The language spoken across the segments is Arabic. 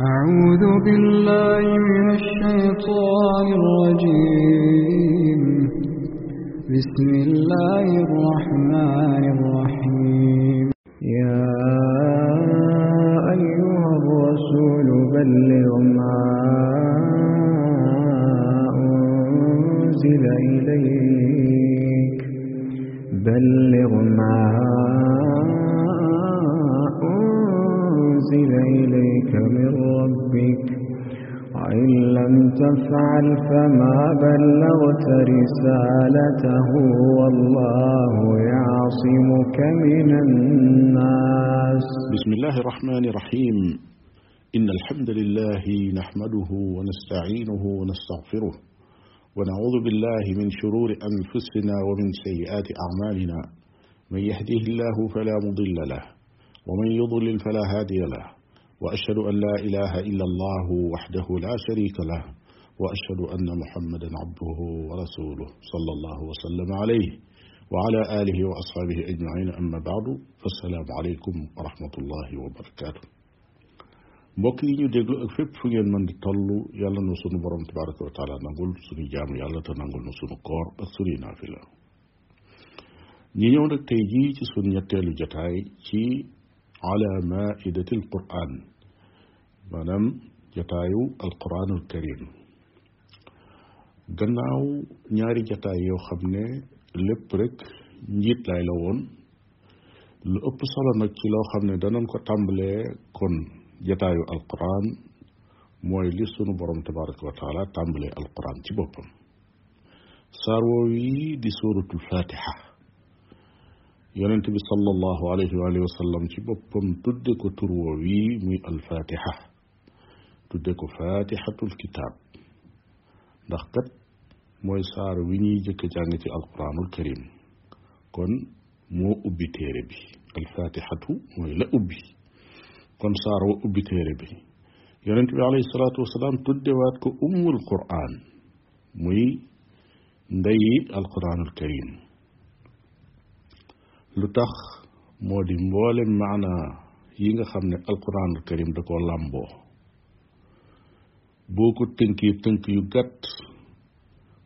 أعوذ بالله من الشيطان الرجيم. بسم الله الرحمن الرحيم. يا أيها الرسول بلغ ما أنزل إليك. بلغ ما من ربك. وإن لم تفعل فما بلغت رسالته والله يعصمك من الناس. بسم الله الرحمن الرحيم. إن الحمد لله نحمده ونستعينه ونستغفره ونعوذ بالله من شرور أنفسنا ومن سيئات أعمالنا. من يهده الله فلا مضل له ومن يضلل فلا هادي له. وأشهد أن لا إله إلا الله وحده لا شريك له وأشهد أن محمدا عبده ورسوله صلى الله وسلم عليه وعلى آله وأصحابه أجمعين أما بعد فالسلام عليكم ورحمة الله وبركاته mbokk yi ñu déglu ak fépp fu ngeen mën di toll yàlla na sunu borom tabaraka wa taala nangul suñu jaamu yàlla te nangul na sunu koor ak suñuy naafila ñi ñëw nag tey jii ci sunu ñetteelu jotaay ci ala maidati alquran maanaam jotaayu alquranul karim gannaaw ñaari jotaay yoo xam ne lépp rek njiit lay la woon lu ëpp solo nag ci loo xam ne danañ ko tàmbalee kon jotaayu alquran mooy li sunu borom tabaraka wa taala tàmbalee alquran ci boppam saar woow yi di suratul fatiha yonent bi sallallahu alayhi wa alihi wa sallam ci boppam tudde ko tur woow yi muy alfatiha تدكو فاتحة الكتاب دخطت موي سار ويني جك جانتي القرآن الكريم كن مو أبي تيربي الفاتحة موي لا أبي كون سار و أبي تيربي يرنتبي عليه الصلاة والسلام تدواتك أم القرآن موي ندي القرآن الكريم لتخ مودي مولي معنا ييغا القران الكريم داكو لامبو boo ko tënkee tënk yu gàtt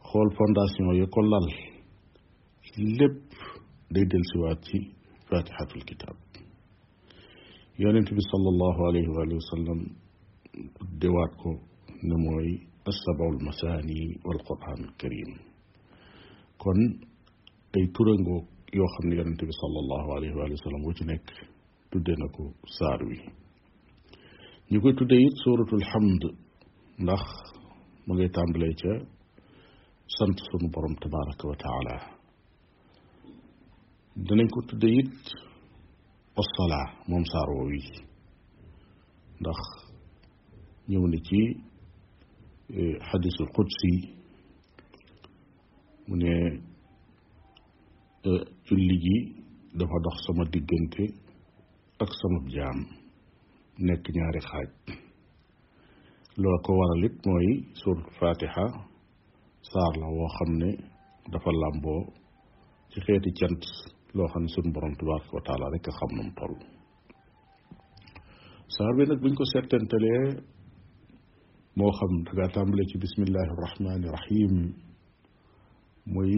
xool fondation ya ko lal lépp day dellusiwaat ci fatihatul kitab yonent bi sallallahu alayhi wa sallam dewaat ko ne mooy assabaul masaani wal quranul karim kon ay turangoo yoo xam ne yonent bi sallallahu alayhi wa sallam wu ci nekk tudde na ko saar wi ñu koy tudde it suratul hamd ndax mu ngay tàmbalee ca sant sunu borom tabaraka wa taala. Danañ ko tudde it assalaa moom saar woow yi ndax ñëw na ci xadisul qudsi mu ne julli gi dafa dox sama diggante ak sama jaam nekk ñaari xaaj. Ne dafa làmboo ci xeeti cant loo xam ne suñu borom tabaraka wa taala rek a xam na mu toll saar bi nag buñ ko settantalee moo xam dangaa tàmbale ci bismillahi rahmaani rahim muy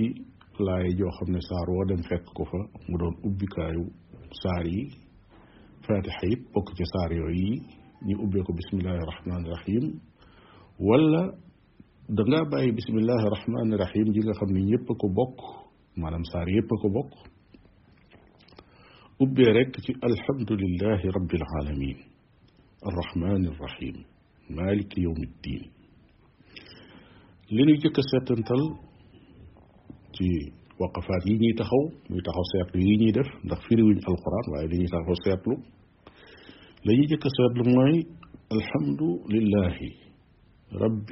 laay joo xam ne saar woo dem fekk ko fa mu doon ubbikaayu saar yi fatiha it bokk ci saar yooyu yi ñu ubbee ko bismillahi rahmaani rahim wala dangaa bàyyi bismillahi rahmaani rahim ji nga xam ne ñëpp ko bokk maanaam saar yëpp ko bokk ubbee rek ci alhamdulillahi rabbil alamin arrahmani arrahim maliki yawmi ddin li ñuy jëkk a seetantal ci waqafaat yi ñuy taxaw muy taxaw seetlu yi ñuy def ndax firiwuñ alquran waaye li ñuy taxaw seetlu لاني جاك ماي الحمد لله رب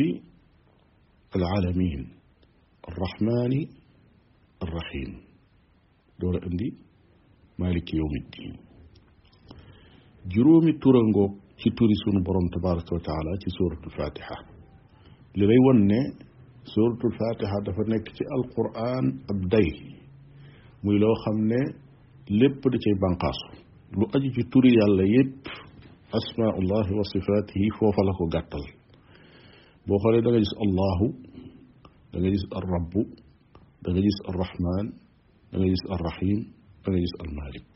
العالمين الرحمن الرحيم. دور عندي مالك يوم الدين. جرومي تورنغو في توري سون بروم تبارك وتعالى في سورة الفاتحة. لغي وني سورة الفاتحة دفنك في القرآن أبدي ميلو خمني لب دي lu aju ci turi yàlla yépp asmaullahi wa sifatihi foofa la ko gàttal boo xoolee da nga gis allahu da nga gis ar rabbu da nga gis ar rahman da nga gis ar rahim da nga gis al malik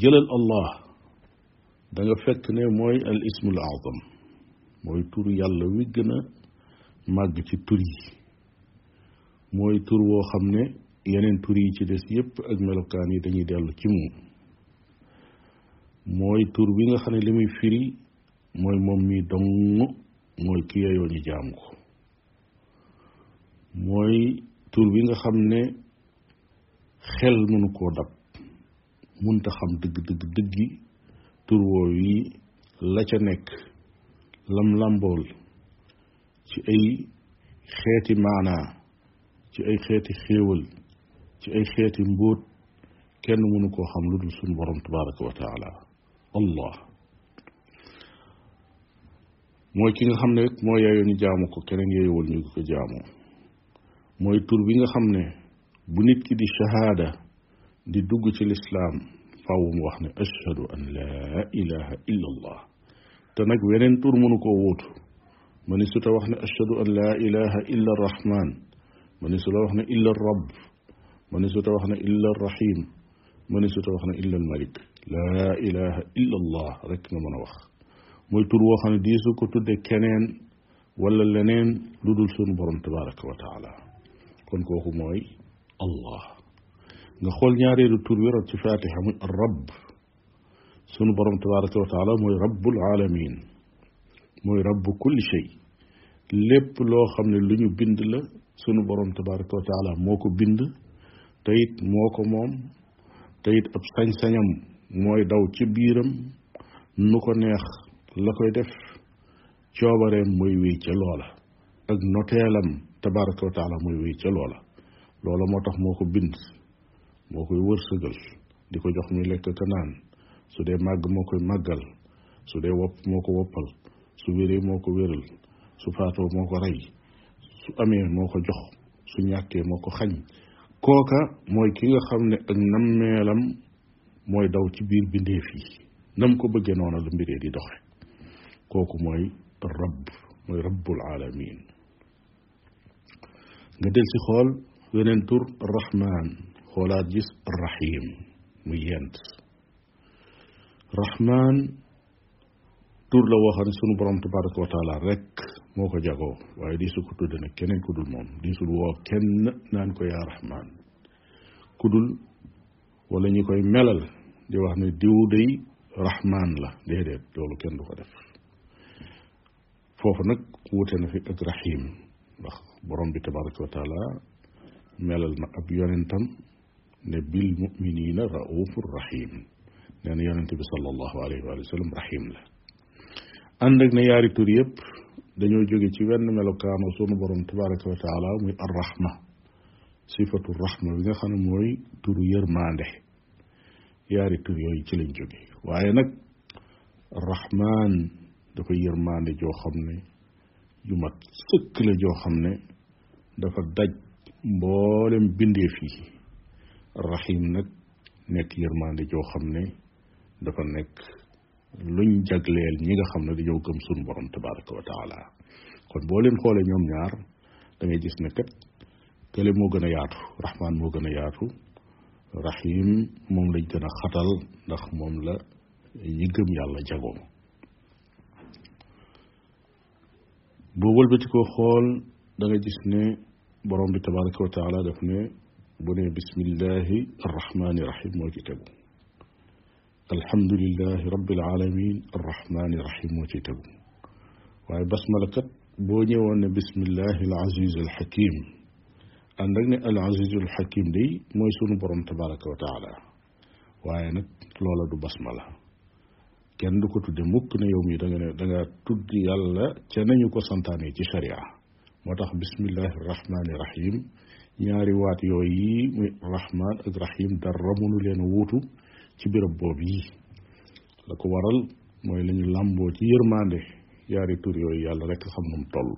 jëlal allah da nga fekk ne mooy al ismul azam mooy tur yàlla wi gën a màgg ci tur yi mooy tur woo xam ne yeneen tur yi ci des yépp ak melokaan yi dañuy dellu ci moom. Mooy tur bi nga xam ne li muy firi mooy moom mi dong mooy ki yeyoo ñu ko. Mooy tur bi nga xam ne xel mënu koo dab munta xam dëgg dëgg dëggi tur woow yi la ca nekk lam làmbool ci ay xeeti maanaa ci ay xeeti xéewal ci ay xeeti mbóot kenn mënu koo xam lu dul suñu borom tabaraka wa taala allah mooy ki nga xam ne moo yaayoo ñu jaamu ko keneen yeeyowul ñu ko jaamoo mooy tur bi nga xam ne bu nit ki di shahaada di dugg ci lislaam faaw mu wax ne ashhadu an laa ilaha illa allah te nag weneen tur mënu koo wóotu ma ni su ta wax ne ashhadu an laa ilaha illa arrahman ma ni su la wax ne illa rabb من ستوخنا إلا الرحيم من ستوخنا إلا الملك. لا إله إلا الله ركنا من وخ موي تور وخنا ديسو كتو كنين ولا لنين لدول سون برم تبارك وتعالى. كون كوخو موي الله. نخول نياري دو تور ورد سفاتح الرب. سون برم تبارك وتعالى موي رب العالمين. موي رب كل شيء. لب لو خمني لنو بند لا سون برم تبارك وتعالى موكو بند. Te it moo ko moom te it ab sañ-sañam mooy daw ci biiram nu ko neex la koy def coobareem mooy wéy ca loola ak noteelam tabaraka wa taala mooy wéy ca loola. Loola moo tax moo ko bind moo koy wërsëgal di ko jox muy lekk ka naan su dee màgg moo koy màggal su dee wopp moo ko woppal su wéree moo ko wéral su faatoo moo ko rey su amee moo ko jox su ñàkkee moo ko xañ كوكا موي كيغا خامني اك نميلام موي داو سي بير بيندي في نام كو بوجي نونا لا مبيري دي دوخي كوكو موي رب موي رب العالمين ندل سي خول ونن تور الرحمن خولات جيس الرحيم موي ينت رحمن تور لو وخان سونو بروم تبارك وتعالى ريك moo ko jagoo waaye di su ko tudde nag keneen ku dul moom di sul woo kenn naan ko yaa rahman ku dul wala ñi koy melal di wax ne diw day rahman la déedéet loolu kenn du ko def foofu nag wute na fi ak rahim ndax borom bi tabaraka melal na ab yonentam ne bil muminina raufur rahim nee na yonente bi sallallahu alayhi wa sallam rahim la ànd ne yaari tur yëpp dañoo jóge ci wenn melokaanu sunu borom tabaraka wa taala muy arrahma sifatu rahma bi nga xam ne mooy turu yërmande. Yaari tur yooyu ci lañ jóge. Waaye nag rahman dafa yërmande joo xam ne yu mat joo xam ne dafa daj mboolem bindeef yi. Rahim nag nekk yërmande joo xam ne dafa nekk luñ jagleel ñi nga xam ne dañoo gëm suñu borom tabaraka wa taala. Kon boo leen xoolee ñoom ñaar da ngay gis ne kat kële moo gën a yaatu rahman moo gën a yaatu rahim moom lañ gën a xatal ndax moom la ñi gëm yàlla jagoo. Boo wëlbati ko xool da gis ne borom bi tabaraka wa taala daf ne bu ne bismillahi arrahmani moo ci tegu. الحمد لله رب العالمين الرحمن الرحيم وتتب واي بسم بسم الله العزيز الحكيم. عندنا العزيز الحكيم دي موي سونو تبارك وتعالى. واي نك لولا دو بسملة كين دوكو تودي موك نه يومي داغا داغا تودي يالا تي نانيو كو سانتاني شريعة. موتاخ بسم الله الرحمن الرحيم. نياري وات يوي الرحيم درمونو لين ci béréb boobu yi la ko waral mooy la ñu làmboo ci yërmande yaari tur yooyu yàlla rek xam num toll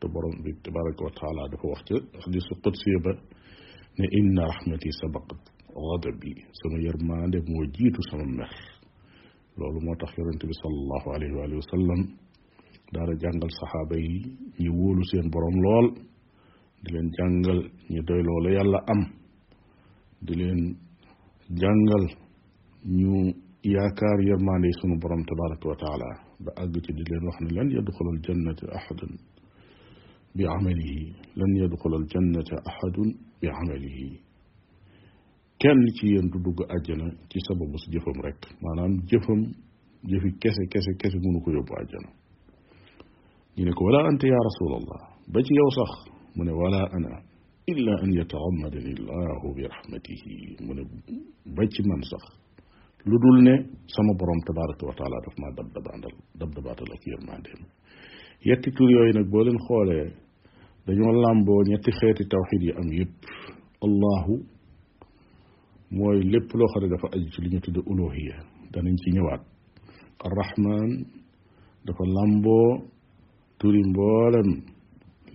te borom bi tabaraka wa taala dafa wax ca hadisu qudsi ba ne inna rahmati sabaqat ghadabi sama yërmande moo jiitu sama mer loolu moo tax yonente bi salallahu alayhi wa alihi wa sallam daara jàngal saxaaba yi ñi wóolu seen borom lool di leen jàngal ñi doy loola yàlla am di leen jàngal ñu yaakaar yërmaande sunu borom tabaraka wa taala ba àgg ci di leen wax ne lan yadxula al jannata ahadun bi amalihi lan yadxula al jannata ahadun bi amalihi kenn ci yéen du dugg àjjana ci sababu si jëfam rek maanaam jëfam jëfi kese kese kese mënu ko yóbbu àjjana ñu ne ko wala anta ya rasulallah ba ci yow sax mu ne wala ana illa an yataxammadani llahu bi rahmatihi mu ne ba ci man sax lu dul ne sama borom tabaraka wa taala daf maa dab dabaandal dab dabaatal ak yërmandeem yetti tur yooyu nag boo leen xoolee dañoo làmboo ñetti xeeti tawxid yi am yépp allahu mooy lépp loo xam ne dafa aju ci li ñu tudde uluhiya danañ ci ñëwaat arrahman dafa làmboo turi mboolem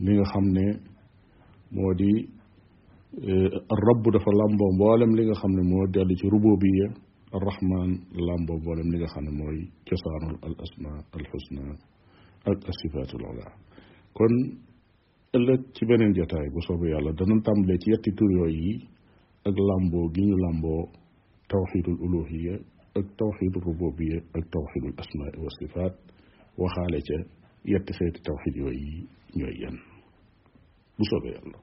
li nga xam ne moo di rabb dafa làmboo mboolem li nga xam ne moo dellu ci rububiya الرحمن لام بوب ولم نيغا موي تشان الأسماء الحسنى الصفات العلى. كون إلا تي بنين جتاي بو سوبو يالا دا نتام لي تي ياتي تور يوي أك لامبو غي ني لامبو توحيد الألوهية أك توحيد الربوبية أك توحيد الأسماء والصفات وخالي تي يات سيت يوي نيو يان بو سوبو يالا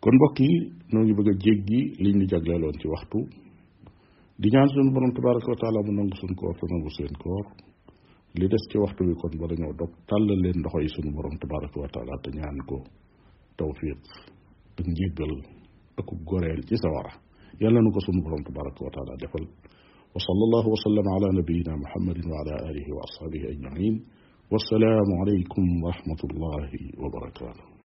كون بوكي نوغي بغا جيغي لي ني جاغلالون تي وقتو. Di ñaan suñu borom tabaraka wa taala mu nangu suñ koor te nangu seen koor li des ci waxtu bi kon ba dañoo dog tàllal leen ndoxo yi suñu borom tabaraka wa taala te ñaan ko tawfiq ak njéggal ak goreel ci sawara yàlla nu ko suñu borom tabaraka wa taala defal wa sallallahu wa sallam ala nabiyina muhammadin wa ala alihi wa ashabihi ajmain alaykum wa rahmatullahi wa barakatuh